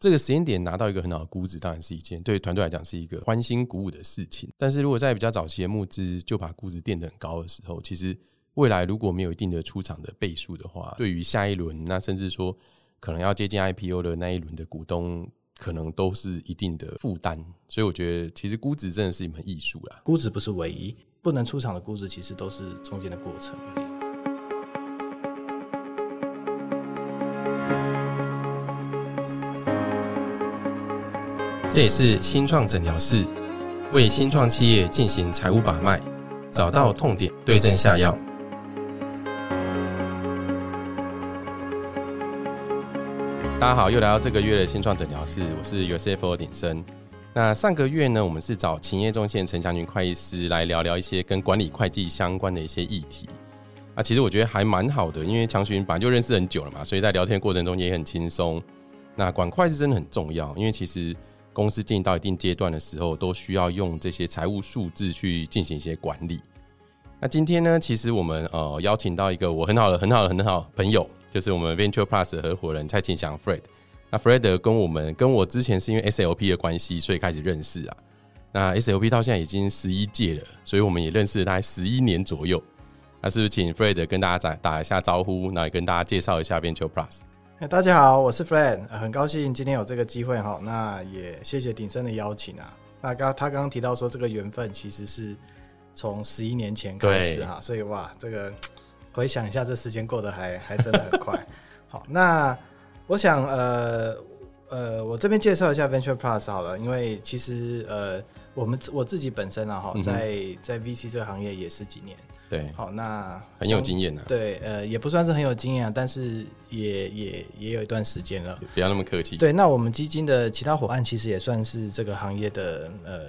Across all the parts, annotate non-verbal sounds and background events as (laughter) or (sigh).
这个时间点拿到一个很好的估值，当然是一件对团队来讲是一个欢欣鼓舞的事情。但是如果在比较早期的募资就把估值垫得很高的时候，其实未来如果没有一定的出场的倍数的话，对于下一轮那甚至说可能要接近 IPO 的那一轮的股东，可能都是一定的负担。所以我觉得其实估值真的是一门艺术啦。估值不是唯一，不能出场的估值其实都是中间的过程。这里是新创诊疗室，为新创企业进行财务把脉，找到痛点，对症下药。大家好，又来到这个月的新创诊疗室，我是 u CFO 鼎生。那上个月呢，我们是找勤业中线陈祥群会计师来聊聊一些跟管理会计相关的一些议题。啊，其实我觉得还蛮好的，因为强群本来就认识很久了嘛，所以在聊天过程中也很轻松。那管会是真的很重要，因为其实。公司进行到一定阶段的时候，都需要用这些财务数字去进行一些管理。那今天呢，其实我们呃邀请到一个我很好的、很好的、很好的朋友，就是我们 Venture Plus 的合伙人蔡庆祥 Fred。那 Fred 跟我们跟我之前是因为 SLP 的关系，所以开始认识啊。那 SLP 到现在已经十一届了，所以我们也认识了大概十一年左右。那是不是请 Fred 跟大家打打一下招呼，那也跟大家介绍一下 Venture Plus？大家好，我是 Fred，很高兴今天有这个机会哈。那也谢谢鼎生的邀请啊。那刚他刚刚提到说，这个缘分其实是从十一年前开始哈，所以哇，这个回想一下，这时间过得还 (laughs) 还真的很快。好，那我想呃呃，我这边介绍一下 Venture Plus 好了，因为其实呃，我们我自己本身啊哈，在在 VC 这个行业也十几年。对，好，那很有经验呢。对，呃，也不算是很有经验啊，但是也也也有一段时间了。不要那么客气。对，那我们基金的其他伙伴其实也算是这个行业的，呃，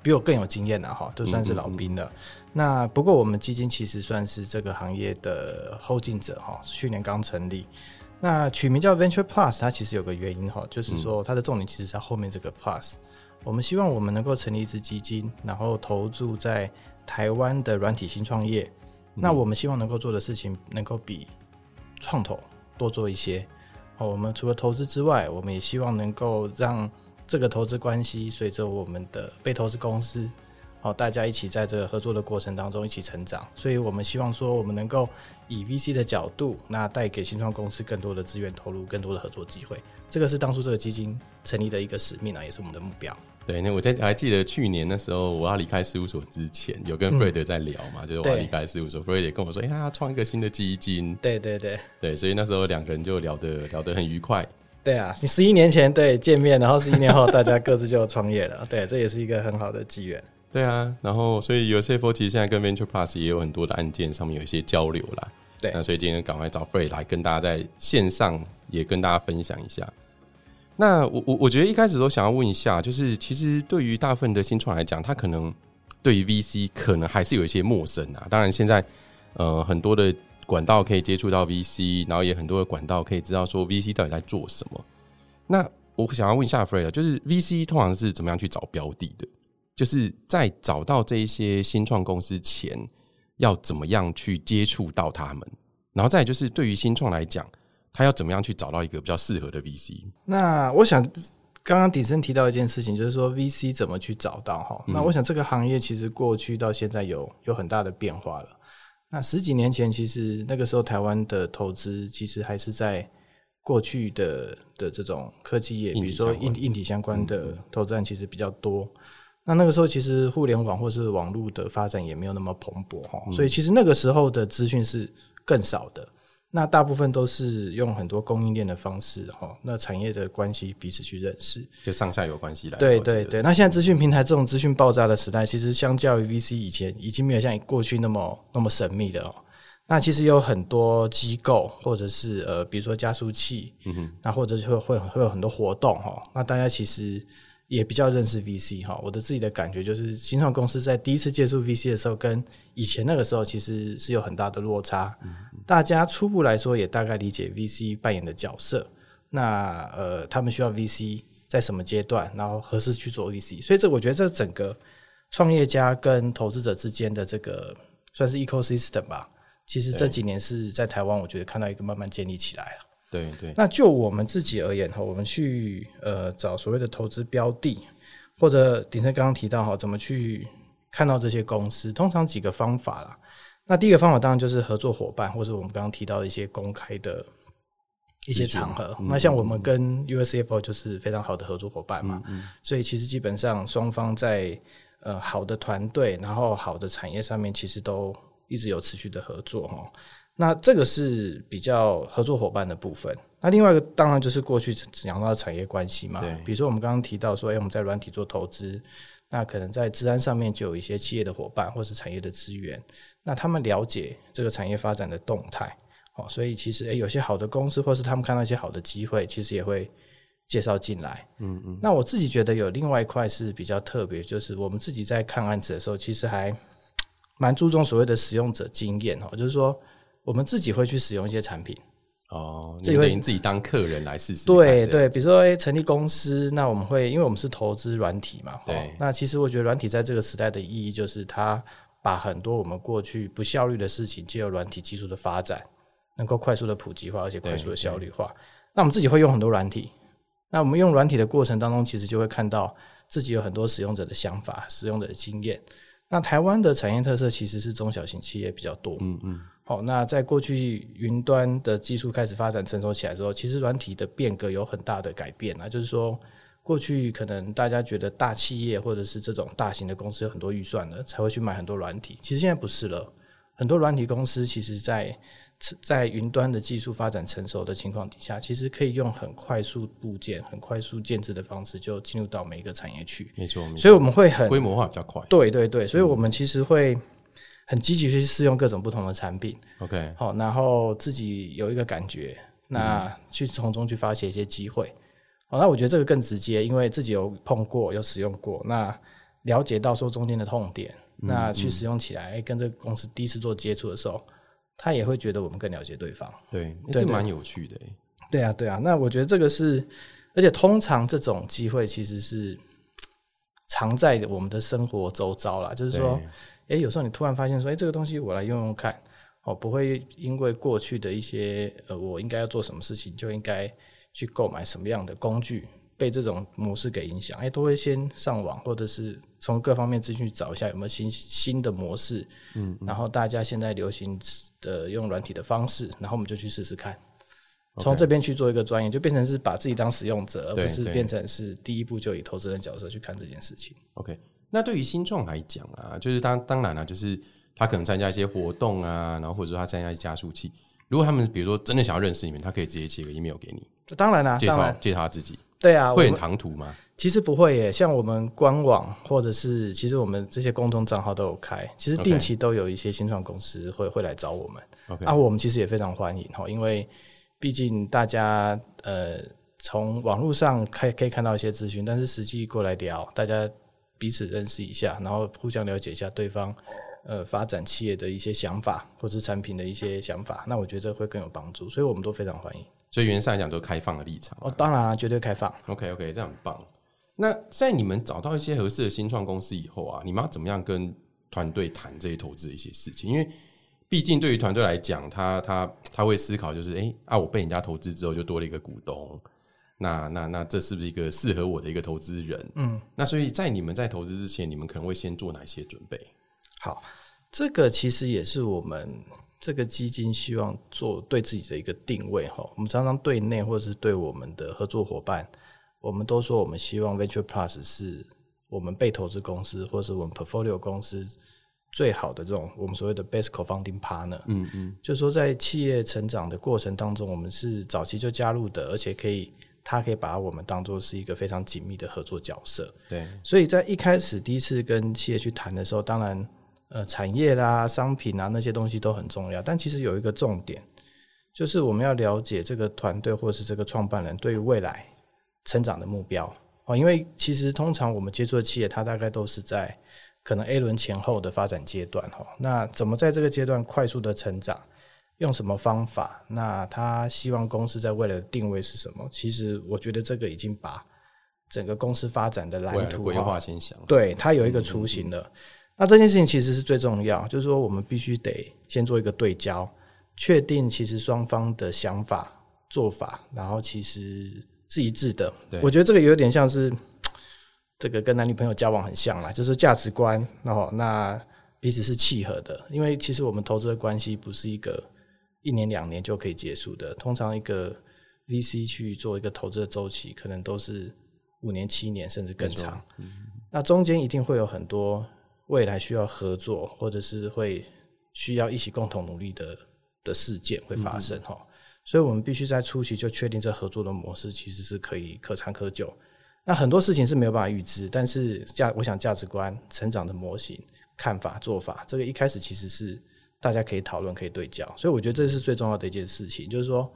比我更有经验的哈，都算是老兵了。那不过我们基金其实算是这个行业的后进者哈，去年刚成立。那取名叫 Venture Plus，它其实有个原因哈，就是说它的重点其实在后面这个 Plus。我们希望我们能够成立一支基金，然后投注在。台湾的软体新创业，那我们希望能够做的事情，能够比创投多做一些。哦，我们除了投资之外，我们也希望能够让这个投资关系随着我们的被投资公司，好，大家一起在这个合作的过程当中一起成长。所以我们希望说，我们能够以 VC 的角度，那带给新创公司更多的资源投入，更多的合作机会。这个是当初这个基金成立的一个使命啊，也是我们的目标。对，那我在还记得去年的时候，我要离开事务所之前，有跟 Fred 在聊嘛，就是我要离开事务所，Fred 也跟我说，哎，他要创一个新的基金。对对对对，所以那时候两个人就聊得聊得很愉快。对啊，你十一年前对见面，然后十一年后大家各自就创业了，对，这也是一个很好的机缘。对啊，然后所以 UCFO 其实现在跟 Venture Plus 也有很多的案件上面有一些交流啦。对，那所以今天赶快找 Fred 来跟大家在线上也跟大家分享一下。那我我我觉得一开始都想要问一下，就是其实对于大部分的新创来讲，他可能对于 VC 可能还是有一些陌生啊。当然现在呃很多的管道可以接触到 VC，然后也很多的管道可以知道说 VC 到底在做什么。那我想要问一下 Fred，就是 VC 通常是怎么样去找标的的？就是在找到这一些新创公司前，要怎么样去接触到他们？然后再就是对于新创来讲。他要怎么样去找到一个比较适合的 VC？那我想，刚刚底森提到一件事情，就是说 VC 怎么去找到哈？那我想这个行业其实过去到现在有有很大的变化了。那十几年前，其实那个时候台湾的投资其实还是在过去的的这种科技业，比如说硬硬体相关的投资案其实比较多。那那个时候其实互联网或是网络的发展也没有那么蓬勃哈，所以其实那个时候的资讯是更少的。那大部分都是用很多供应链的方式，哈，那产业的关系彼此去认识，就上下游关系来。对对对，那现在资讯平台这种资讯爆炸的时代，其实相较于 VC 以前，已经没有像过去那么那么神秘的哦。那其实有很多机构，或者是呃，比如说加速器，嗯哼，那或者会会会有很多活动哈。那大家其实。也比较认识 VC 哈，我的自己的感觉就是，新创公司在第一次接触 VC 的时候，跟以前那个时候其实是有很大的落差。大家初步来说也大概理解 VC 扮演的角色，那呃，他们需要 VC 在什么阶段，然后何时去做 VC。所以这我觉得这整个创业家跟投资者之间的这个算是 ecosystem 吧。其实这几年是在台湾，我觉得看到一个慢慢建立起来了。对对，那就我们自己而言哈，我们去呃找所谓的投资标的，或者鼎盛刚刚提到哈，怎么去看到这些公司，通常几个方法啦。那第一个方法当然就是合作伙伴，或者我们刚刚提到的一些公开的一些场合。那像我们跟 USFO 就是非常好的合作伙伴嘛，所以其实基本上双方在呃好的团队，然后好的产业上面，其实都一直有持续的合作哈。那这个是比较合作伙伴的部分。那另外一个当然就是过去讲到的产业关系嘛，比如说我们刚刚提到说，哎，我们在软体做投资，那可能在治安上面就有一些企业的伙伴或是产业的资源。那他们了解这个产业发展的动态，哦，所以其实诶，有些好的公司，或是他们看到一些好的机会，其实也会介绍进来。嗯嗯。那我自己觉得有另外一块是比较特别，就是我们自己在看案子的时候，其实还蛮注重所谓的使用者经验哦，就是说我们自己会去使用一些产品。哦，自己会自己当客人来试试。对对，比如说诶，成立公司，那我们会因为我们是投资软体嘛，对。那其实我觉得软体在这个时代的意义就是它。把很多我们过去不效率的事情，借由软体技术的发展，能够快速的普及化，而且快速的效率化。那我们自己会用很多软体，那我们用软体的过程当中，其实就会看到自己有很多使用者的想法、使用者的经验。那台湾的产业特色其实是中小型企业比较多，嗯嗯。好，那在过去云端的技术开始发展成熟起来之后，其实软体的变革有很大的改变啊，就是说。过去可能大家觉得大企业或者是这种大型的公司有很多预算的，才会去买很多软体。其实现在不是了，很多软体公司其实，在在云端的技术发展成熟的情况底下，其实可以用很快速部件、很快速建制的方式，就进入到每一个产业去。没错，所以我们会很规模化比较快。对对对，所以我们其实会很积极去试用各种不同的产品。OK，好，然后自己有一个感觉，那去从中去发现一些机会。那我觉得这个更直接，因为自己有碰过，有使用过，那了解到说中间的痛点，那去使用起来，跟这个公司第一次做接触的时候，他也会觉得我们更了解对方。对，这蛮有趣的。对啊，对啊。那我觉得这个是，而且通常这种机会其实是常在我们的生活周遭啦。就是说，哎，有时候你突然发现说，哎，这个东西我来用用看，哦，不会因为过去的一些呃，我应该要做什么事情就应该。去购买什么样的工具，被这种模式给影响，哎，都会先上网，或者是从各方面资讯找一下有没有新新的模式，嗯，然后大家现在流行的用软体的方式，然后我们就去试试看，从这边去做一个专业，就变成是把自己当使用者，而不是变成是第一步就以投资人角色去看这件事情。OK，那对于新创来讲啊，就是当当然了，就是他可能参加一些活动啊，然后或者说他参加一些加速器，如果他们比如说真的想要认识你们，他可以直接寄个 email 给你。当然啦，介绍介绍自己，对啊，会很唐突吗？其实不会耶，像我们官网或者是其实我们这些公众账号都有开，其实定期都有一些新创公司会会来找我们。啊，我们其实也非常欢迎哈，因为毕竟大家呃从网络上可可以看到一些资讯，但是实际过来聊，大家彼此认识一下，然后互相了解一下对方呃发展企业的一些想法或是产品的一些想法，那我觉得会更有帮助，所以我们都非常欢迎。所以原上来讲都开放的立场哦，当然啊，绝对开放。OK OK，这样很棒。那在你们找到一些合适的新创公司以后啊，你们要怎么样跟团队谈这些投资的一些事情？因为毕竟对于团队来讲，他他他会思考，就是哎啊，我被人家投资之后就多了一个股东，那那那这是不是一个适合我的一个投资人？嗯，那所以在你们在投资之前，你们可能会先做哪些准备？好，这个其实也是我们。这个基金希望做对自己的一个定位哈，我们常常对内或者是对我们的合作伙伴，我们都说我们希望 Venture Plus 是我们被投资公司或者是我们 Portfolio 公司最好的这种我们所谓的 Best Co-founding Partner。嗯嗯，就是说在企业成长的过程当中，我们是早期就加入的，而且可以，他可以把我们当做是一个非常紧密的合作角色。对，所以在一开始第一次跟企业去谈的时候，当然。呃，产业啦、商品啊那些东西都很重要，但其实有一个重点，就是我们要了解这个团队或是这个创办人对于未来成长的目标哦。因为其实通常我们接触的企业，它大概都是在可能 A 轮前后的发展阶段哈。那怎么在这个阶段快速的成长？用什么方法？那他希望公司在未来的定位是什么？其实我觉得这个已经把整个公司发展的蓝图规划先想，对他有一个雏形了。那这件事情其实是最重要，就是说我们必须得先做一个对焦，确定其实双方的想法做法，然后其实是一致的。我觉得这个有点像是这个跟男女朋友交往很像啦，就是价值观，然后那彼此是契合的。因为其实我们投资的关系不是一个一年两年就可以结束的，通常一个 VC 去做一个投资的周期，可能都是五年、七年甚至更长。那中间一定会有很多未来需要合作，或者是会需要一起共同努力的的事件会发生哈。所以我们必须在初期就确定这合作的模式其实是可以可长可久。那很多事情是没有办法预知，但是价我想价值观、成长的模型、看法、做法，这个一开始其实是大家可以讨论、可以对焦。所以我觉得这是最重要的一件事情，就是说，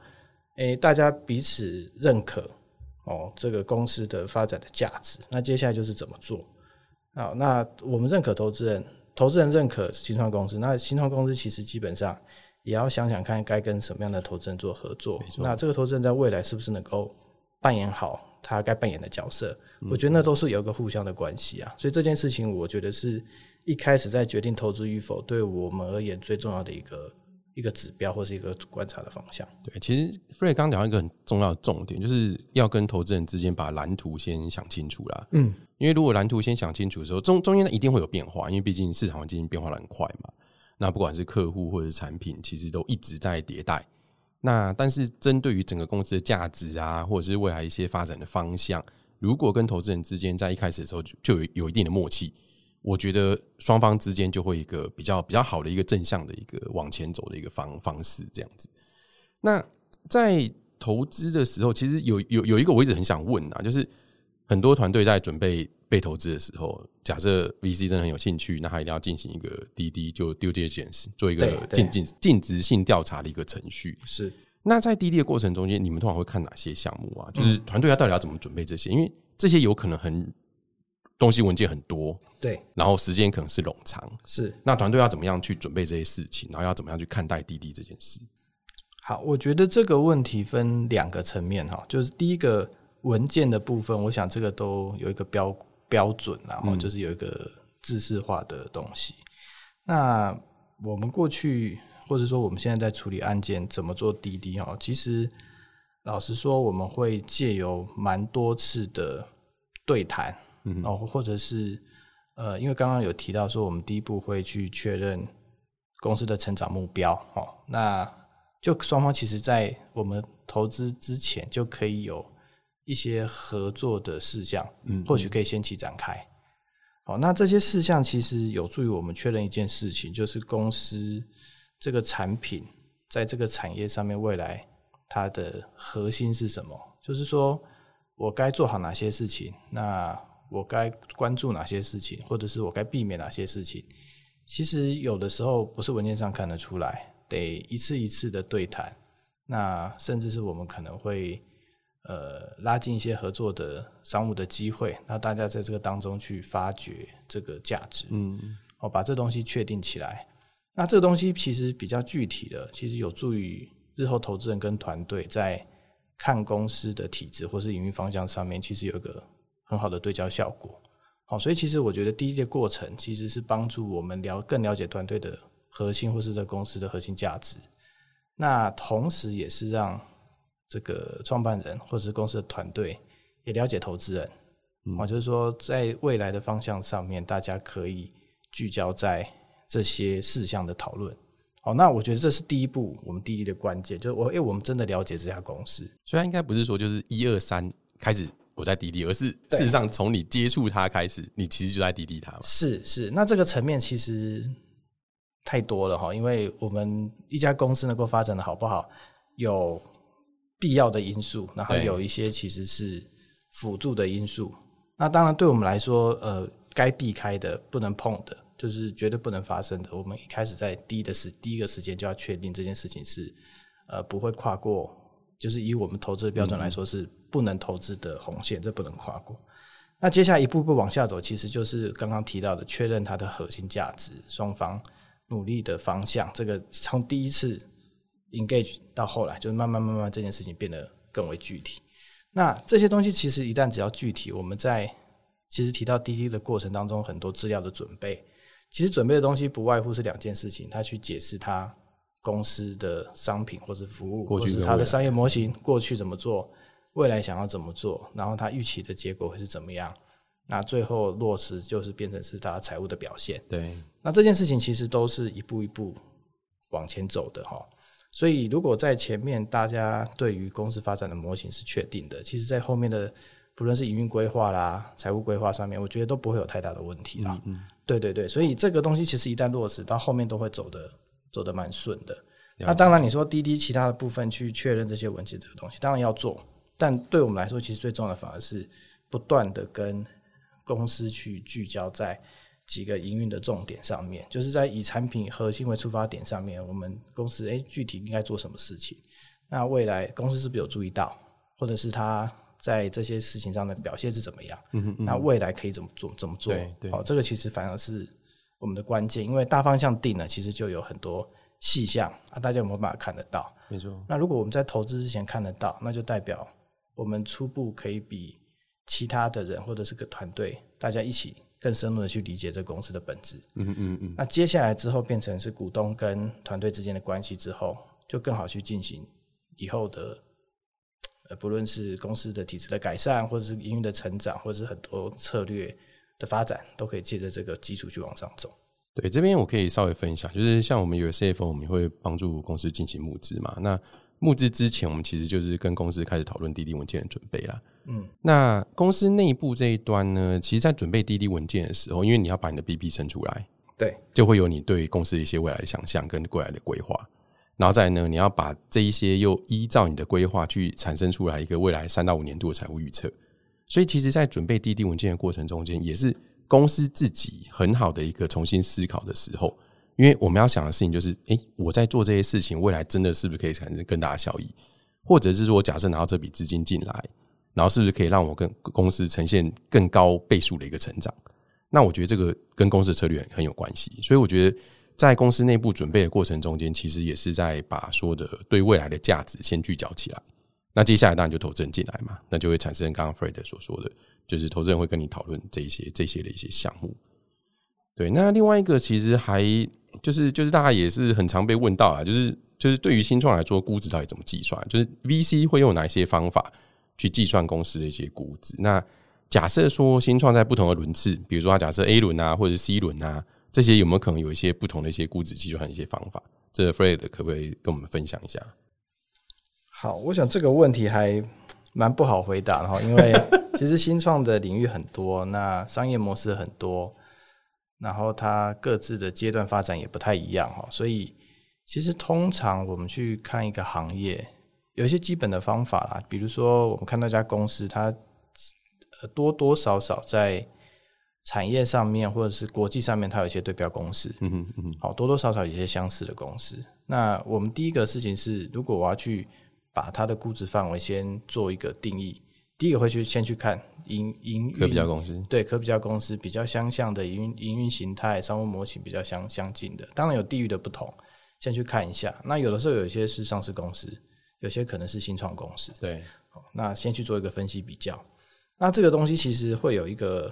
诶、大家彼此认可哦，这个公司的发展的价值。那接下来就是怎么做。好，那我们认可投资人，投资人认可新创公司，那新创公司其实基本上也要想想看，该跟什么样的投资人做合作。那这个投资人在未来是不是能够扮演好他该扮演的角色？我觉得那都是有一个互相的关系啊。所以这件事情，我觉得是一开始在决定投资与否，对我们而言最重要的一个一个指标或是一个观察的方向。对，其实 Fred 刚刚讲到一个很重要的重点，就是要跟投资人之间把蓝图先想清楚啦。嗯，因为如果蓝图先想清楚的时候，中中间一定会有变化，因为毕竟市场环境变化的很快嘛。那不管是客户或者是产品，其实都一直在迭代。那但是针对于整个公司的价值啊，或者是未来一些发展的方向，如果跟投资人之间在一开始的时候就就有有一定的默契，我觉得双方之间就会一个比较比较好的一个正向的一个往前走的一个方方式，这样子。那在投资的时候，其实有有有一个我一直很想问啊，就是很多团队在准备被投资的时候，假设 VC 真的很有兴趣，那他一定要进行一个滴滴就 due diligence 做一个尽尽尽职性调查的一个程序。是那在滴滴的过程中间，你们通常会看哪些项目啊？就是团队要到底要怎么准备这些？因为这些有可能很东西文件很多，对，然后时间可能是冗长。是那团队要怎么样去准备这些事情，然后要怎么样去看待滴滴这件事？好，我觉得这个问题分两个层面哈，就是第一个文件的部分，我想这个都有一个标标准，然后就是有一个制式化的东西。那我们过去或者说我们现在在处理案件怎么做滴滴哈，其实老实说，我们会借由蛮多次的对谈，嗯，后，或者是呃，因为刚刚有提到说，我们第一步会去确认公司的成长目标，哦，那就双方其实，在我们投资之前就可以有一些合作的事项，嗯，或许可以先期展开。好，那这些事项其实有助于我们确认一件事情，就是公司这个产品在这个产业上面未来它的核心是什么？就是说我该做好哪些事情，那我该关注哪些事情，或者是我该避免哪些事情。其实有的时候不是文件上看得出来，得一次一次的对谈，那甚至是我们可能会呃拉近一些合作的商务的机会，那大家在这个当中去发掘这个价值，嗯，哦，把这东西确定起来。那这个东西其实比较具体的，其实有助于日后投资人跟团队在看公司的体制或是营运方向上面，其实有一个很好的对焦效果。好，所以其实我觉得第一个过程其实是帮助我们了更了解团队的核心或是这公司的核心价值。那同时也是让这个创办人或者是公司的团队也了解投资人。啊、就是说在未来的方向上面，大家可以聚焦在这些事项的讨论。好，那我觉得这是第一步，我们第一的关键，就是我，因为我们真的了解这家公司，虽然应该不是说就是一二三开始我在滴滴，而是事实上从你接触它开始，你其实就在滴滴它嘛。是是，那这个层面其实太多了哈，因为我们一家公司能够发展的好不好，有必要的因素，然后有一些其实是辅助的因素。那当然对我们来说，呃，该避开的、不能碰的，就是绝对不能发生的。我们一开始在第一的时第一个时间就要确定这件事情是呃不会跨过，就是以我们投资的标准来说是不能投资的红线，这不能跨过。那接下来一步步往下走，其实就是刚刚提到的确认它的核心价值，双方努力的方向。这个从第一次 engage 到后来，就是慢慢慢慢这件事情变得更为具体。那这些东西其实一旦只要具体，我们在其实提到滴滴的过程当中，很多资料的准备，其实准备的东西不外乎是两件事情：他去解释他公司的商品或者服务，或是跟未来它的商业模型过去怎么做，未来想要怎么做，然后他预期的结果会是怎么样，那最后落实就是变成是他财务的表现。对，那这件事情其实都是一步一步往前走的哈。所以，如果在前面大家对于公司发展的模型是确定的，其实在后面的不论是营运规划啦、财务规划上面，我觉得都不会有太大的问题啦。嗯，对对对，所以这个东西其实一旦落实，到后面都会走的走的蛮顺的。那当然，你说滴滴其他的部分去确认这些文件这个东西，当然要做，但对我们来说，其实最重要的反而是不断的跟公司去聚焦在几个营运的重点上面，就是在以产品核心为出发点上面，我们公司诶具体应该做什么事情？那未来公司是不是有注意到，或者是他在这些事情上的表现是怎么样？嗯那未来可以怎么做？怎么做对？对好，这个其实反而是我们的关键，因为大方向定了，其实就有很多细项啊，大家有没有办法看得到？没错，那如果我们在投资之前看得到，那就代表我们初步可以比其他的人或者是个团队，大家一起更深入的去理解这公司的本质。嗯嗯嗯，那接下来之后变成是股东跟团队之间的关系之后，就更好去进行以后的，呃，不论是公司的体制的改善，或者是营运的成长，或者是很多策略的发展，都可以借着这个基础去往上走。对，这边我可以稍微分享，就是像我们有 CFO，我们会帮助公司进行募资嘛。那募资之前，我们其实就是跟公司开始讨论滴滴文件的准备啦。嗯，那公司内部这一端呢，其实在准备滴滴文件的时候，因为你要把你的 BP 生出来，对，就会有你对公司一些未来的想象跟未来的规划，然后再来呢，你要把这一些又依照你的规划去产生出来一个未来三到五年度的财务预测。所以，其实，在准备滴滴文件的过程中间，也是公司自己很好的一个重新思考的时候。因为我们要想的事情就是，诶，我在做这些事情，未来真的是不是可以产生更大的效益？或者是说，假设拿到这笔资金进来，然后是不是可以让我跟公司呈现更高倍数的一个成长？那我觉得这个跟公司的策略很有关系，所以我觉得在公司内部准备的过程中间，其实也是在把说的对未来的价值先聚焦起来。那接下来当然就投资人进来嘛，那就会产生刚刚 Fred 所说的，就是投资人会跟你讨论这些这些的一些项目。对，那另外一个其实还就是就是大家也是很常被问到啊，就是就是对于新创来说，估值到底怎么计算？就是 VC 会用哪一些方法去计算公司的一些估值？那假设说新创在不同的轮次，比如说它假设 A 轮啊，或者是 C 轮啊，这些有没有可能有一些不同的一些估值计算的一些方法？这个 Fred 可不可以跟我们分享一下？好，我想这个问题还蛮不好回答的哈，因为 (laughs) 其实新创的领域很多，那商业模式很多，然后它各自的阶段发展也不太一样哈，所以其实通常我们去看一个行业，有一些基本的方法啦，比如说我们看到一家公司，它呃多多少少在产业上面或者是国际上面，它有一些对标公司，嗯哼嗯哼，好，多多少少有一些相似的公司。那我们第一个事情是，如果我要去把它的估值范围先做一个定义，第一个会去先去看营营可比较运公司，对可比较公司比较相像的营运营运形态、商务模型比较相相近的，当然有地域的不同，先去看一下。那有的时候有一些是上市公司，有些可能是新创公司，对，那先去做一个分析比较。那这个东西其实会有一个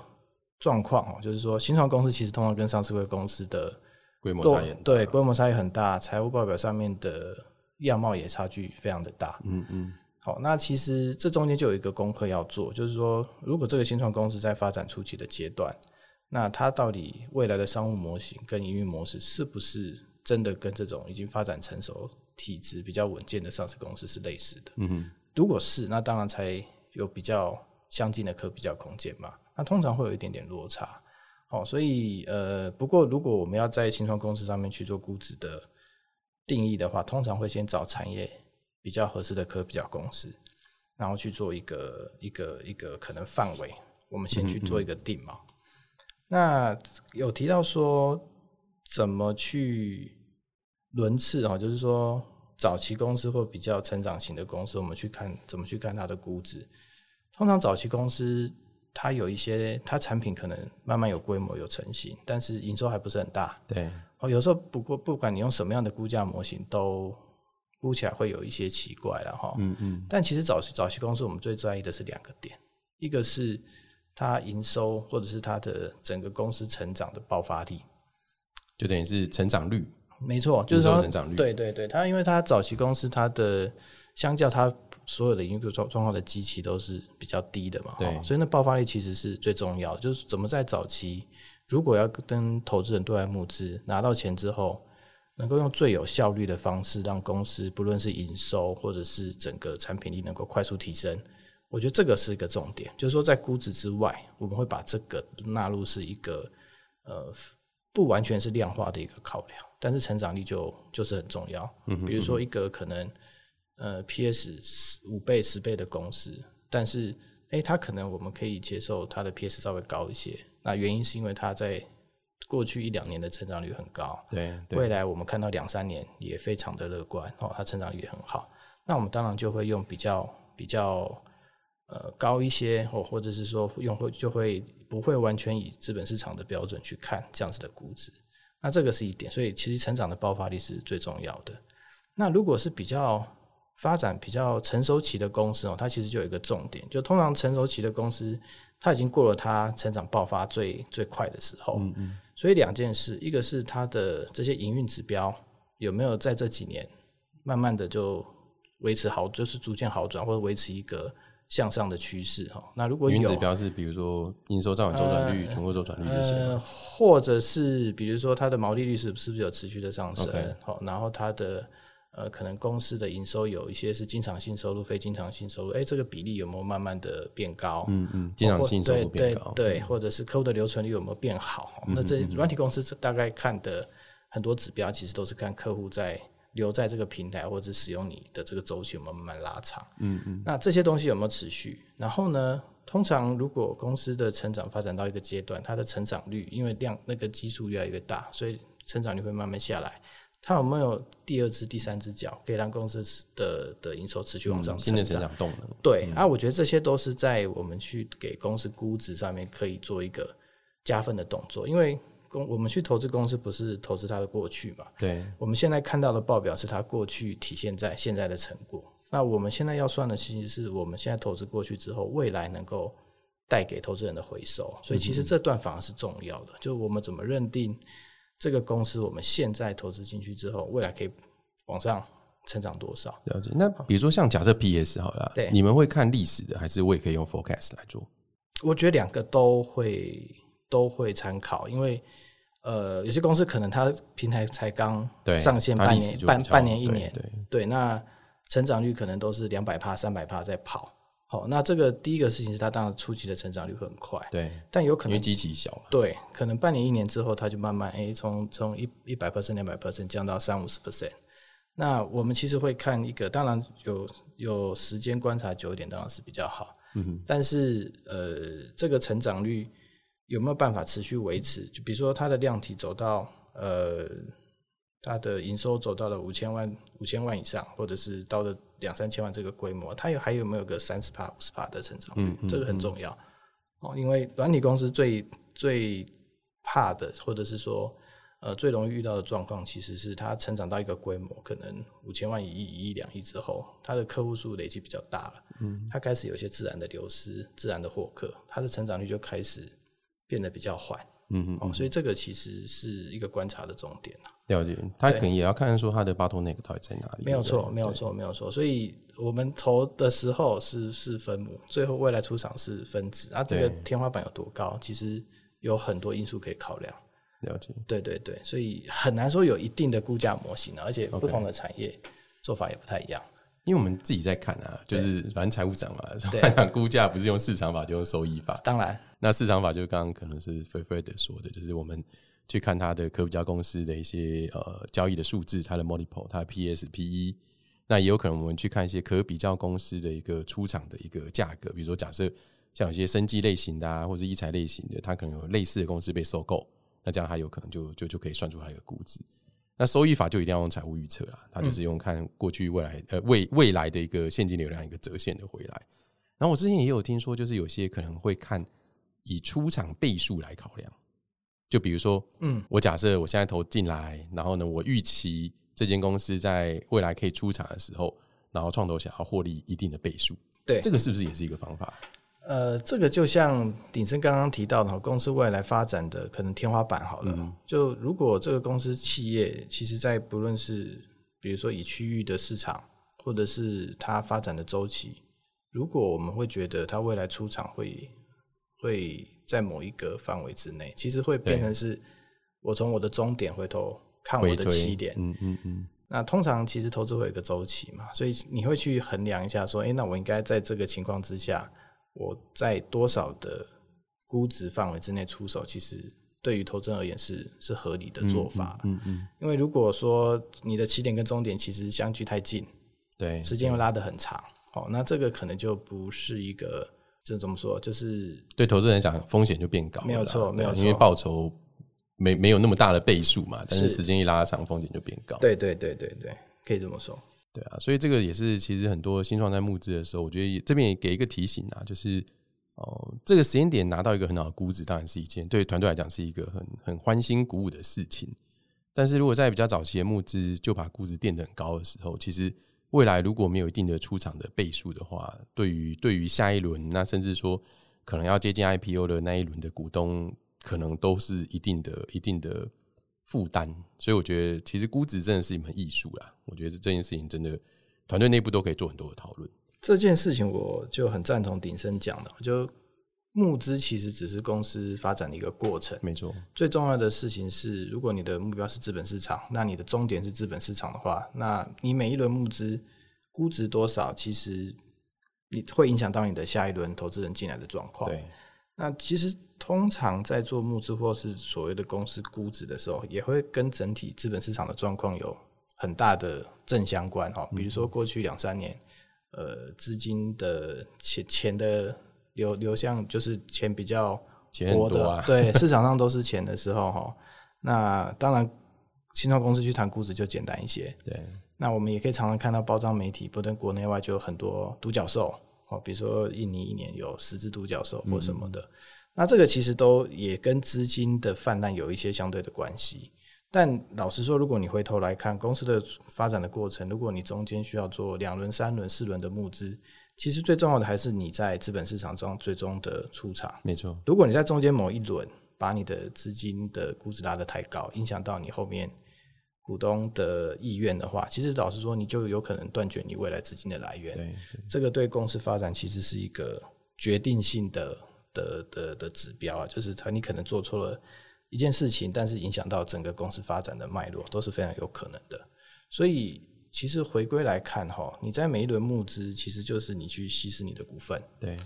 状况哦，就是说新创公司其实通常跟上市会公司的规模差异对，规模差异很大，财务报表上面的样貌也差距非常的大。嗯嗯，好，那其实这中间就有一个功课要做，就是说，如果这个新创公司在发展初期的阶段，那它到底未来的商务模型跟营运模式是不是真的跟这种已经发展成熟、体制比较稳健的上市公司是类似的？嗯哼，如果是，那当然才有比较相近的可比较空间嘛。那通常会有一点点落差。哦，所以呃，不过如果我们要在新创公司上面去做估值的定义的话，通常会先找产业比较合适的科比较公司，然后去做一个一个一个可能范围，我们先去做一个定嘛。那有提到说怎么去轮次啊，就是说早期公司或比较成长型的公司，我们去看怎么去看它的估值。通常早期公司它有一些，它产品可能慢慢有规模有成型，但是营收还不是很大。对，哦，有时候不过不管你用什么样的估价模型，都估起来会有一些奇怪了哈。嗯嗯，但其实早期早期公司我们最在意的是两个点，一个是它营收或者是它的整个公司成长的爆发力，就等于是成长率，没错，就是说成长率对对对，它因为它早期公司它的相较它所有的营运状状况的机器都是比较低的嘛，对。哦所以那爆发力其实是最重要的，就是怎么在早期如果要跟投资人对外募资，拿到钱之后，能够用最有效率的方式让公司不论是营收或者是整个产品力能够快速提升。我觉得这个是一个重点，就是说在估值之外，我们会把这个纳入是一个呃不完全是量化的一个考量，但是成长力就就是很重要。嗯，比如说一个可能呃 PS 五倍十倍的公司，但是诶，它可能我们可以接受它的 PS 稍微高一些，那原因是因为它在过去一两年的成长率很高，对对未来我们看到两三年也非常的乐观哦，它成长率也很好。那我们当然就会用比较比较呃高一些，或或者是说用会就会不会完全以资本市场的标准去看这样子的估值。那这个是一点，所以其实成长的爆发力是最重要的。那如果是比较发展比较成熟期的公司哦，它其实就有一个重点，就通常成熟期的公司，它已经过了它成长爆发最最快的时候。嗯嗯，所以两件事，一个是它的这些营运指标有没有在这几年慢慢的就维持好，就是逐渐好转，或者维持一个向上的趋势哈。那如果有云指标是比如说营收账款周转率、存货周转率这些或者是比如说它的毛利率是是不是有持续的上升？好，然后它的呃可能公司的营收有一些是经常性收入、非经常性收入，哎，这个比例有没有慢慢的变高？嗯嗯，经常性收入变高，嗯对对对，或者是客户的留存率有没有变好？那这软体公司大概看的很多指标，其实都是看客户在留在这个平台或者使用你的这个周期有没有慢慢拉长。嗯嗯，那这些东西有没有持续？然后呢，通常如果公司的成长发展到一个阶段，它的成长率因为量那个基数越来越大，所以成长率会慢慢下来。它有没有第二只、第三只脚，可以让公司的的营收持续往上新的成长？成长动能，对、啊，我觉得这些都是在我们去给公司估值上面可以做一个加分的动作，因为公我们去投资公司不是投资它的过去嘛，对，我们现在看到的报表是它过去体现在现在的成果。那我们现在要算的其实是我们现在投资过去之后，未来能够带给投资人的回收。所以其实这段反而是重要的，就我们怎么认定这个公司我们现在投资进去之后，未来可以往上成长多少？了解。那比如说像假设 PS 好了，对你们会看历史的，还是我也可以用 Forecast 来做？我觉得两个都会都会参考，因为呃，有些公司可能它平台才刚对上线半年、半半年一年，对，那成长率可能都是两百帕、三百帕在跑。好，那这个第一个事情是它当然初期的成长率会很快，对，但有可能因为基期小嘛，对，可能半年一年之后，它就慢慢哎，从从一一百 percent、两百 percent 降到三五十 percent。那我们其实会看一个，当然有有时间观察久一点，当然是比较好。嗯哼，但是呃，这个成长率有没有办法持续维持？就比如说它的量体走到呃，它的营收走到了五千万、五千万以上，或者是到了两三千万这个规模，它有还有没有个三十帕、五十帕的成长率？嗯嗯这个很重要哦，因为软体公司最最怕的，或者是说呃最容易遇到的状况，其实是它成长到一个规模，可能五千万、一亿、一亿、两亿之后，它的客户数累积比较大了，嗯，它开始有一些自然的流失、自然的获客，它的成长率就开始变得比较缓。嗯嗯，哦，所以这个其实是一个观察的重点啊了解。他可能也要看说他的 bottleneck 到底在哪里，没有错，没有错，没有错。所以我们投的时候是是分母，最后未来出场是分子啊。这个天花板有多高，其实有很多因素可以考量。了解。对对对，所以很难说有一定的估价模型啊，而且不同的产业做法也不太一样。因为我们自己在看啊，就是反正财务长嘛，对 (laughs) 讲估价不是用市场法，就用收益法。当然，那市场法就是刚刚可能是菲菲的说的，就是我们去看它的可比较公司的一些呃交易的数字，它的 multiple，它的 PS、PE。那也有可能我们去看一些可比较公司的一个出厂的一个价格，比如说假设像有些生技类型的啊，或者医材类型的，它可能有类似的公司被收购，那这样它有可能就就就可以算出它一个估值。那收益法就一定要用财务预测啦，它就是用看过去、未来呃未未来的一个现金流量一个折现的回来。然后我之前也有听说，就是有些可能会看以出厂倍数来考量，就比如说，嗯，我假设我现在投进来，然后呢，我预期这间公司在未来可以出厂的时候，然后创投想要获利一定的倍数，对这个是不是也是一个方法？呃，这个就像鼎生刚刚提到的，公司未来发展的可能天花板好了。就如果这个公司企业，其实在不论是比如说以区域的市场，或者是它发展的周期，如果我们会觉得它未来出场会会在某一个范围之内，其实会变成是我从我的终点回头看我的起点。嗯嗯嗯。那通常其实投资会有一个周期嘛，所以你会去衡量一下，说，哎，那我应该在这个情况之下，我在多少的估值范围之内出手，其实对于投资人而言是是合理的做法。嗯嗯。因为如果说你的起点跟终点其实相距太近，对，时间又拉得很长，哦，那这个可能就不是一个，这怎么说，就是对投资人讲风险就变高，没有错，没有错，因为报酬。没没有那么大的倍数嘛，但是时间一拉长，风险就变高。对对对对对，可以这么说。对啊，所以这个也是其实很多新创在募资的时候，我觉得这边也给一个提醒啊，就是哦，这个时间点拿到一个很好的估值，当然是一件对团队来讲是一个很很欢欣鼓舞的事情。但是如果在比较早期的募资就把估值垫得很高的时候，其实未来如果没有一定的出场的倍数的话，对于对于下一轮，那甚至说可能要接近 IPO 的那一轮的股东。可能都是一定的、一定的负担，所以我觉得其实估值真的是一门艺术啦。我觉得这件事情真的团队内部都可以做很多的讨论。这件事情我就很赞同鼎生讲的，就募资其实只是公司发展的一个过程，没错。最重要的事情是，如果你的目标是资本市场，那你的终点是资本市场的话，那你每一轮募资估值多少，其实你会影响到你的下一轮投资人进来的状况。对。那其实通常在做募资或是所谓的公司估值的时候，也会跟整体资本市场的状况有很大的正相关哈。比如说过去两三年，呃，资金的钱钱的流流向就是钱比较多的，(laughs) 对，市场上都是钱的时候哈。那当然，新创公司去谈估值就简单一些。对，那我们也可以常常看到包装媒体，不论国内外就有很多独角兽。哦，比如说印尼一年有十只独角兽或什么的，那这个其实都也跟资金的泛滥有一些相对的关系。但老实说，如果你回头来看公司的发展的过程，如果你中间需要做两轮、三轮、四轮的募资，其实最重要的还是你在资本市场中最终的出场。没错，如果你在中间某一轮把你的资金的估值拉得太高，影响到你后面。股东的意愿的话，其实老实说，你就有可能断绝你未来资金的来源。对，这个对公司发展其实是一个决定性的的的的指标啊，就是他你可能做错了一件事情，但是影响到整个公司发展的脉络都是非常有可能的。所以，其实回归来看哈，你在每一轮募资，其实就是你去稀释你的股份。对，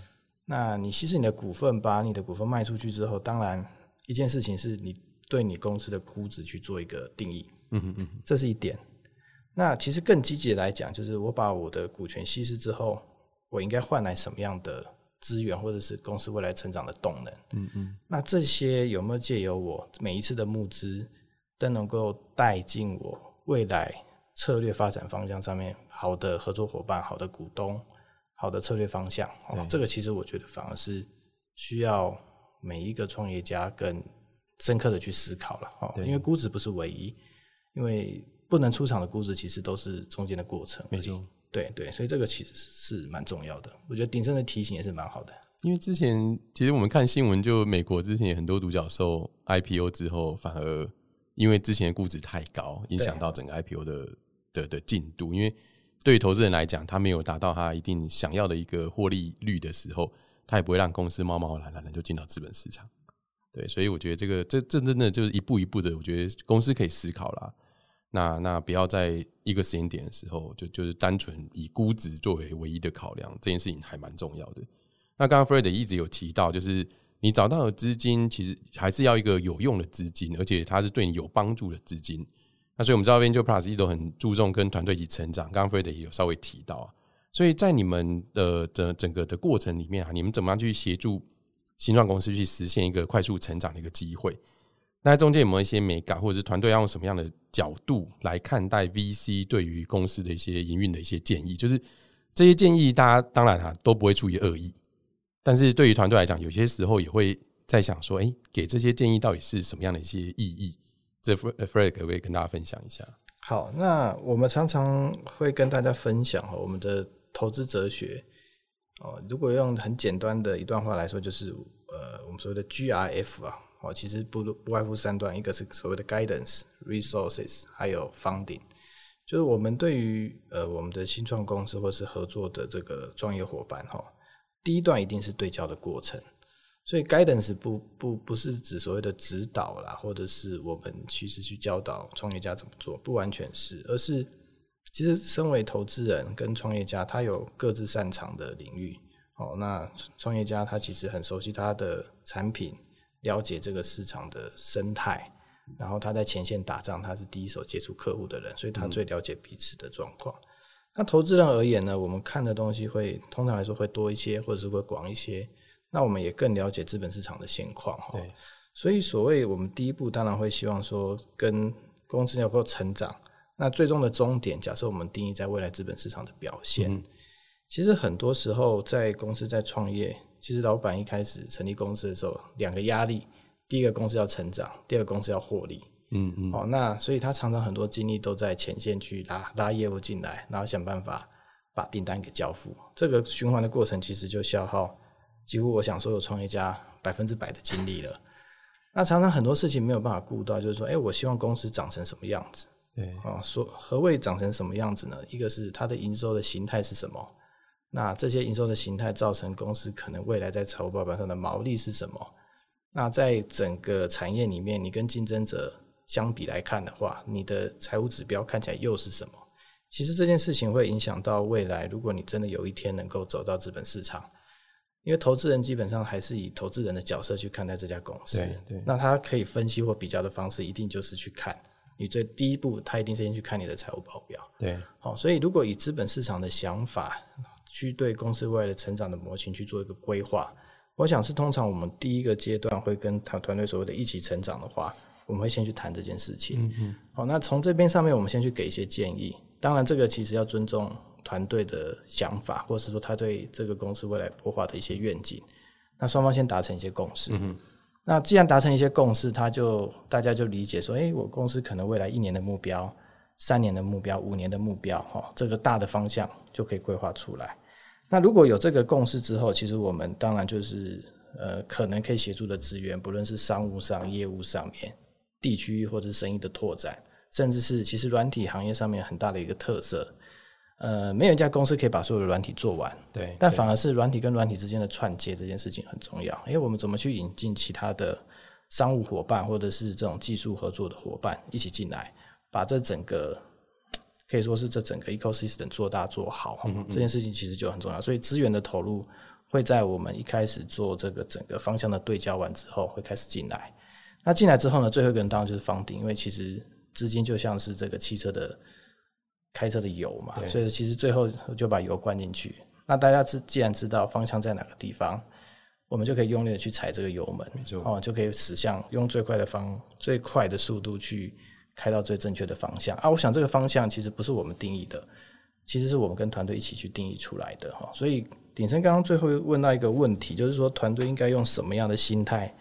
那你稀释你的股份，把你的股份卖出去之后，当然一件事情是你对你公司的估值去做一个定义。嗯嗯嗯，这是一点。那其实更积极来讲，就是我把我的股权稀释之后，我应该换来什么样的资源，或者是公司未来成长的动能？嗯嗯。那这些有没有借由我每一次的募资，都能够带进我未来策略发展方向上面好的合作伙伴、好的股东、好的策略方向？哦，这个其实我觉得反而是需要每一个创业家更深刻的去思考了。哦，因为估值不是唯一。因为不能出场的估值，其实都是中间的过程。没错，对对，所以这个其实是蛮重要的。我觉得鼎盛的提醒也是蛮好的。因为之前其实我们看新闻，就美国之前有很多独角兽 IPO 之后，反而因为之前的估值太高，影响到整个 IPO 的的的进度。因为对于投资人来讲，他没有达到他一定想要的一个获利率的时候，他也不会让公司贸贸然然的就进到资本市场。对，所以我觉得这个这这真的就是一步一步的，我觉得公司可以思考啦。那那不要在一个时间点的时候，就就是单纯以估值作为唯一的考量，这件事情还蛮重要的。那刚刚 Fred 一直有提到，就是你找到的资金，其实还是要一个有用的资金，而且它是对你有帮助的资金。那所以我们知道 VEN 9 Plus 一直都很注重跟团队一起成长。刚刚 Fred 也有稍微提到啊，所以在你们的整整个的过程里面啊，你们怎么样去协助？新创公司去实现一个快速成长的一个机会，那中间有没有一些美感，或者是团队要用什么样的角度来看待 VC 对于公司的一些营运的一些建议？就是这些建议，大家当然啊都不会出于恶意，但是对于团队来讲，有些时候也会在想说，哎，给这些建议到底是什么样的一些意义？这 Fred 可不可以跟大家分享一下？好，那我们常常会跟大家分享我们的投资哲学。哦，如果用很简单的一段话来说，就是呃，我们所谓的 GRF 啊，哦，其实不不外乎三段，一个是所谓的 guidance、resources，还有 funding。就是我们对于呃我们的新创公司或是合作的这个创业伙伴哈，第一段一定是对焦的过程。所以 guidance 不不不是指所谓的指导啦，或者是我们其实去教导创业家怎么做，不完全是，而是其实身为投资人跟创业家，他有各自擅长的领域。哦，那创业家他其实很熟悉他的产品，了解这个市场的生态，然后他在前线打仗，他是第一手接触客户的人，所以他最了解彼此的状况。那投资人而言呢，我们看的东西会通常来说会多一些，或者是会广一些。那我们也更了解资本市场的现况哈。所以所谓我们第一步，当然会希望说跟公司能够成长。那最终的终点，假设我们定义在未来资本市场的表现。其实很多时候，在公司在创业，其实老板一开始成立公司的时候，两个压力：第一个公司要成长，第二个公司要获利。嗯嗯。哦，那所以他常常很多精力都在前线去拉拉业务进来，然后想办法把订单给交付。这个循环的过程，其实就消耗几乎我想所有创业家百分之百的经历了。那常常很多事情没有办法顾到，就是说，哎，我希望公司长成什么样子？对。啊，说何谓长成什么样子呢？一个是它的营收的形态是什么？那这些营收的形态造成公司可能未来在财务报表上的毛利是什么？那在整个产业里面，你跟竞争者相比来看的话，你的财务指标看起来又是什么？其实这件事情会影响到未来。如果你真的有一天能够走到资本市场，因为投资人基本上还是以投资人的角色去看待这家公司。对对。那他可以分析或比较的方式，一定就是去看你最第一步，他一定先去看你的财务报表。对。好，所以如果以资本市场的想法。去对公司未来的成长的模型去做一个规划，我想是通常我们第一个阶段会跟团团队所谓的一起成长的话，我们会先去谈这件事情。嗯嗯。好，那从这边上面，我们先去给一些建议。当然，这个其实要尊重团队的想法，或者是说他对这个公司未来规划的一些愿景。那双方先达成一些共识。嗯那既然达成一些共识，他就大家就理解说，哎，我公司可能未来一年的目标、三年的目标、五年的目标，哈，这个大的方向就可以规划出来。那如果有这个共识之后，其实我们当然就是呃，可能可以协助的资源，不论是商务上、业务上面、地区或者生意的拓展，甚至是其实软体行业上面很大的一个特色，呃，没有一家公司可以把所有的软体做完，对，但反而是软体跟软体之间的串接这件事情很重要。因为我们怎么去引进其他的商务伙伴，或者是这种技术合作的伙伴一起进来，把这整个。可以说是这整个 ecosystem 做大做好，这件事情其实就很重要。所以资源的投入会在我们一开始做这个整个方向的对焦完之后，会开始进来。那进来之后呢，最后一个人当然就是房顶，因为其实资金就像是这个汽车的开车的油嘛，所以其实最后就把油灌进去。那大家知既然知道方向在哪个地方，我们就可以用力的去踩这个油门，哦，就可以驶向用最快的方最快的速度去。开到最正确的方向啊！我想这个方向其实不是我们定义的，其实是我们跟团队一起去定义出来的哈。所以鼎生刚刚最后问到一个问题，就是说团队应该用什么样的心态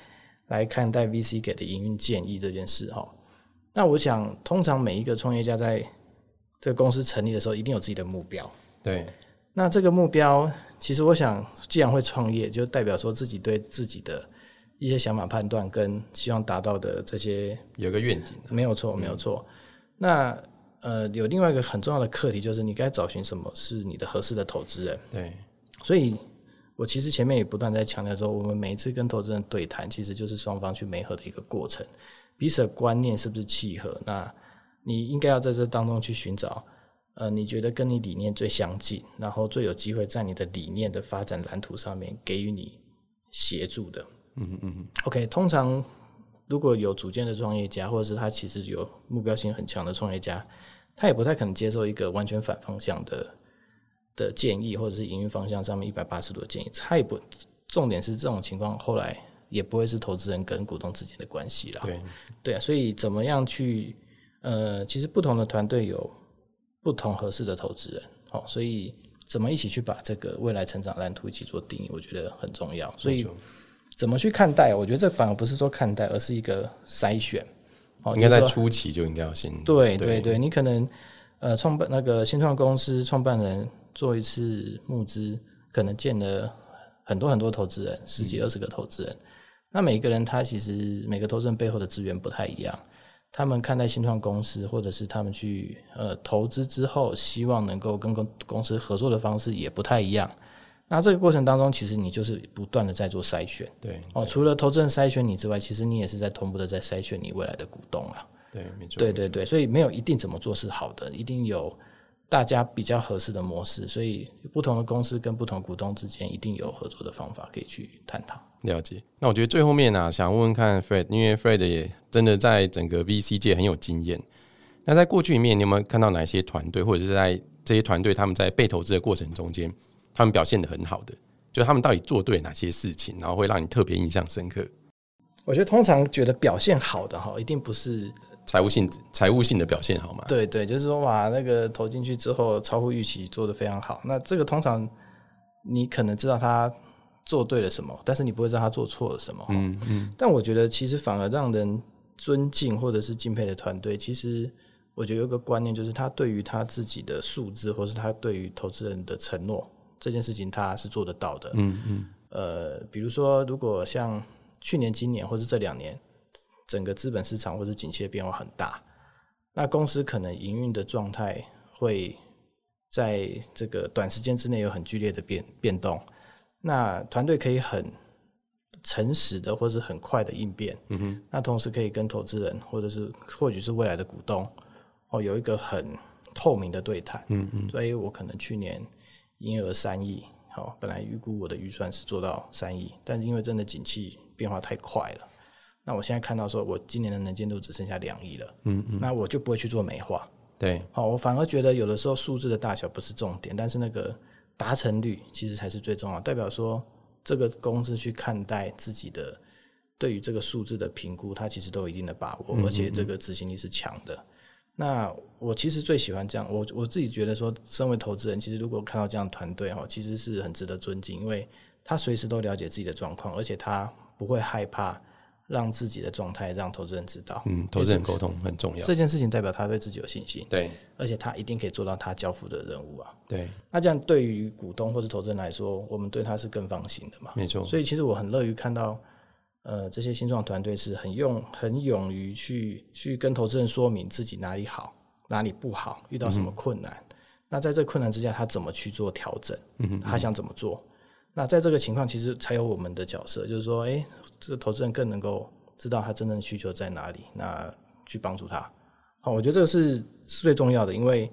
来看待 VC 给的营运建议这件事哈？那我想，通常每一个创业家在这个公司成立的时候，一定有自己的目标。对。那这个目标，其实我想，既然会创业，就代表说自己对自己的。一些想法判断跟希望达到的这些有个愿景，没有错，没有错。那呃，有另外一个很重要的课题，就是你该找寻什么是你的合适的投资人。对，所以我其实前面也不断在强调说，我们每一次跟投资人对谈，其实就是双方去媒合的一个过程，彼此的观念是不是契合？那你应该要在这当中去寻找，呃，你觉得跟你理念最相近，然后最有机会在你的理念的发展蓝图上面给予你协助的。嗯嗯嗯 OK，通常如果有主见的创业家，或者是他其实有目标性很强的创业家，他也不太可能接受一个完全反方向的的建议，或者是营运方向上面一百八十度的建议。他也不，重点是这种情况后来也不会是投资人跟股东之间的关系了。对对啊，所以怎么样去呃，其实不同的团队有不同合适的投资人，好，所以怎么一起去把这个未来成长蓝图一起做定义，我觉得很重要。所以。怎么去看待？我觉得这反而不是说看待，而是一个筛选。哦，应该在初期就应该要先对对对，你可能呃创办那个新创公司创办人做一次募资，可能见了很多很多投资人，十几二十个投资人。那每一个人他其实每个投资人背后的资源不太一样，他们看待新创公司，或者是他们去呃投资之后，希望能够跟公公司合作的方式也不太一样。那这个过程当中，其实你就是不断的在做筛选。对哦，除了投资人筛选你之外，其实你也是在同步的在筛选你未来的股东啊。对，没错。对对对，所以没有一定怎么做是好的，一定有大家比较合适的模式。所以不同的公司跟不同股东之间一定有合作的方法可以去探讨。了解。那我觉得最后面呢，想问问看 Fred，因为 Fred 也真的在整个 VC 界很有经验。那在过去里面，你有没有看到哪些团队，或者是在这些团队他们在被投资的过程中间，他们表现的很好的？就他们到底做对哪些事情，然后会让你特别印象深刻？我觉得通常觉得表现好的哈，一定不是财务性财务性的表现好吗？对对，就是说哇，那个投进去之后超乎预期，做的非常好。那这个通常你可能知道他做对了什么，但是你不会知道他做错了什么。嗯嗯。但我觉得其实反而让人尊敬或者是敬佩的团队，其实我觉得有个观念，就是他对于他自己的数字，或是他对于投资人的承诺。这件事情他是做得到的，嗯嗯，呃，比如说，如果像去年、今年或是这两年，整个资本市场或是景气的变化很大，那公司可能营运的状态会在这个短时间之内有很剧烈的变变动，那团队可以很诚实的或是很快的应变，嗯哼，那同时可以跟投资人或者是或许是未来的股东哦有一个很透明的对谈，嗯嗯，所以我可能去年。营业额三亿，好，本来预估我的预算是做到三亿，但是因为真的景气变化太快了，那我现在看到说我今年的能见度只剩下两亿了，嗯嗯，那我就不会去做美化，对，好，我反而觉得有的时候数字的大小不是重点，但是那个达成率其实才是最重要，代表说这个公司去看待自己的对于这个数字的评估，它其实都有一定的把握，而且这个执行力是强的。那我其实最喜欢这样，我我自己觉得说，身为投资人，其实如果看到这样团队哈，其实是很值得尊敬，因为他随时都了解自己的状况，而且他不会害怕让自己的状态让投资人知道。嗯，投资人沟通很重要。这件事情代表他对自己有信心，对，而且他一定可以做到他交付的任务啊。对，那这样对于股东或者投资人来说，我们对他是更放心的嘛？没错。所以其实我很乐于看到。呃，这些新创团队是很用、很勇于去去跟投资人说明自己哪里好、哪里不好，遇到什么困难。那在这困难之下，他怎么去做调整？他想怎么做？那在这个情况，其实才有我们的角色，就是说，哎，这个投资人更能够知道他真正的需求在哪里，那去帮助他。好，我觉得这个是是最重要的，因为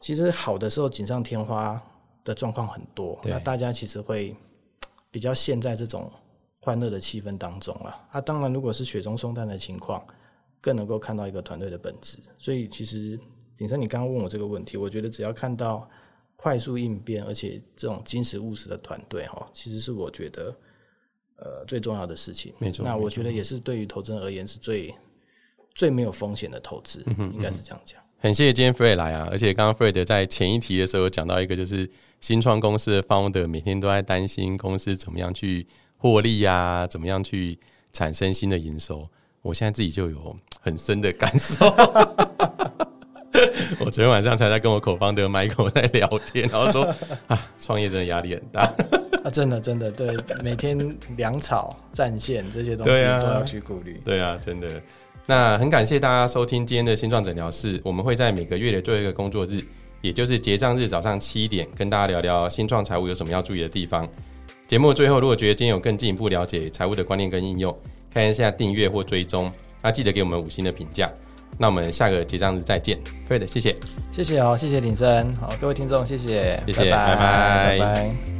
其实好的时候锦上添花的状况很多，那大家其实会比较陷在这种。欢乐的气氛当中啊，啊，当然，如果是雪中送炭的情况，更能够看到一个团队的本质。所以，其实鼎生，你刚刚问我这个问题，我觉得只要看到快速应变，而且这种金石务实的团队，哈，其实是我觉得呃最重要的事情。没错，那我觉得也是对于投资人而言是最最没有风险的投资，应该是这样讲。很谢谢今天 Fred 来啊，而且刚刚 Fred 在前一题的时候讲到一个，就是新创公司的 founder 每天都在担心公司怎么样去。获利呀，怎么样去产生新的营收？我现在自己就有很深的感受。(laughs) 我昨天晚上才在跟我口方的 Michael (laughs) 在聊天，然后说啊，创业真的压力很大 (laughs) 啊，真的真的对，每天粮草战线这些东西都要去顾虑。对啊，真的。那很感谢大家收听今天的新创诊疗室，我们会在每个月的最后一个工作日，也就是结账日早上七点，跟大家聊聊新创财务有什么要注意的地方。节目最后，如果觉得今天有更进一步了解财务的观念跟应用，看一下订阅或追踪，那记得给我们五星的评价。那我们下个结账日再见，Fred，谢谢，谢谢哦，谢谢鼎生，好，各位听众，谢谢，谢谢，拜拜，拜拜。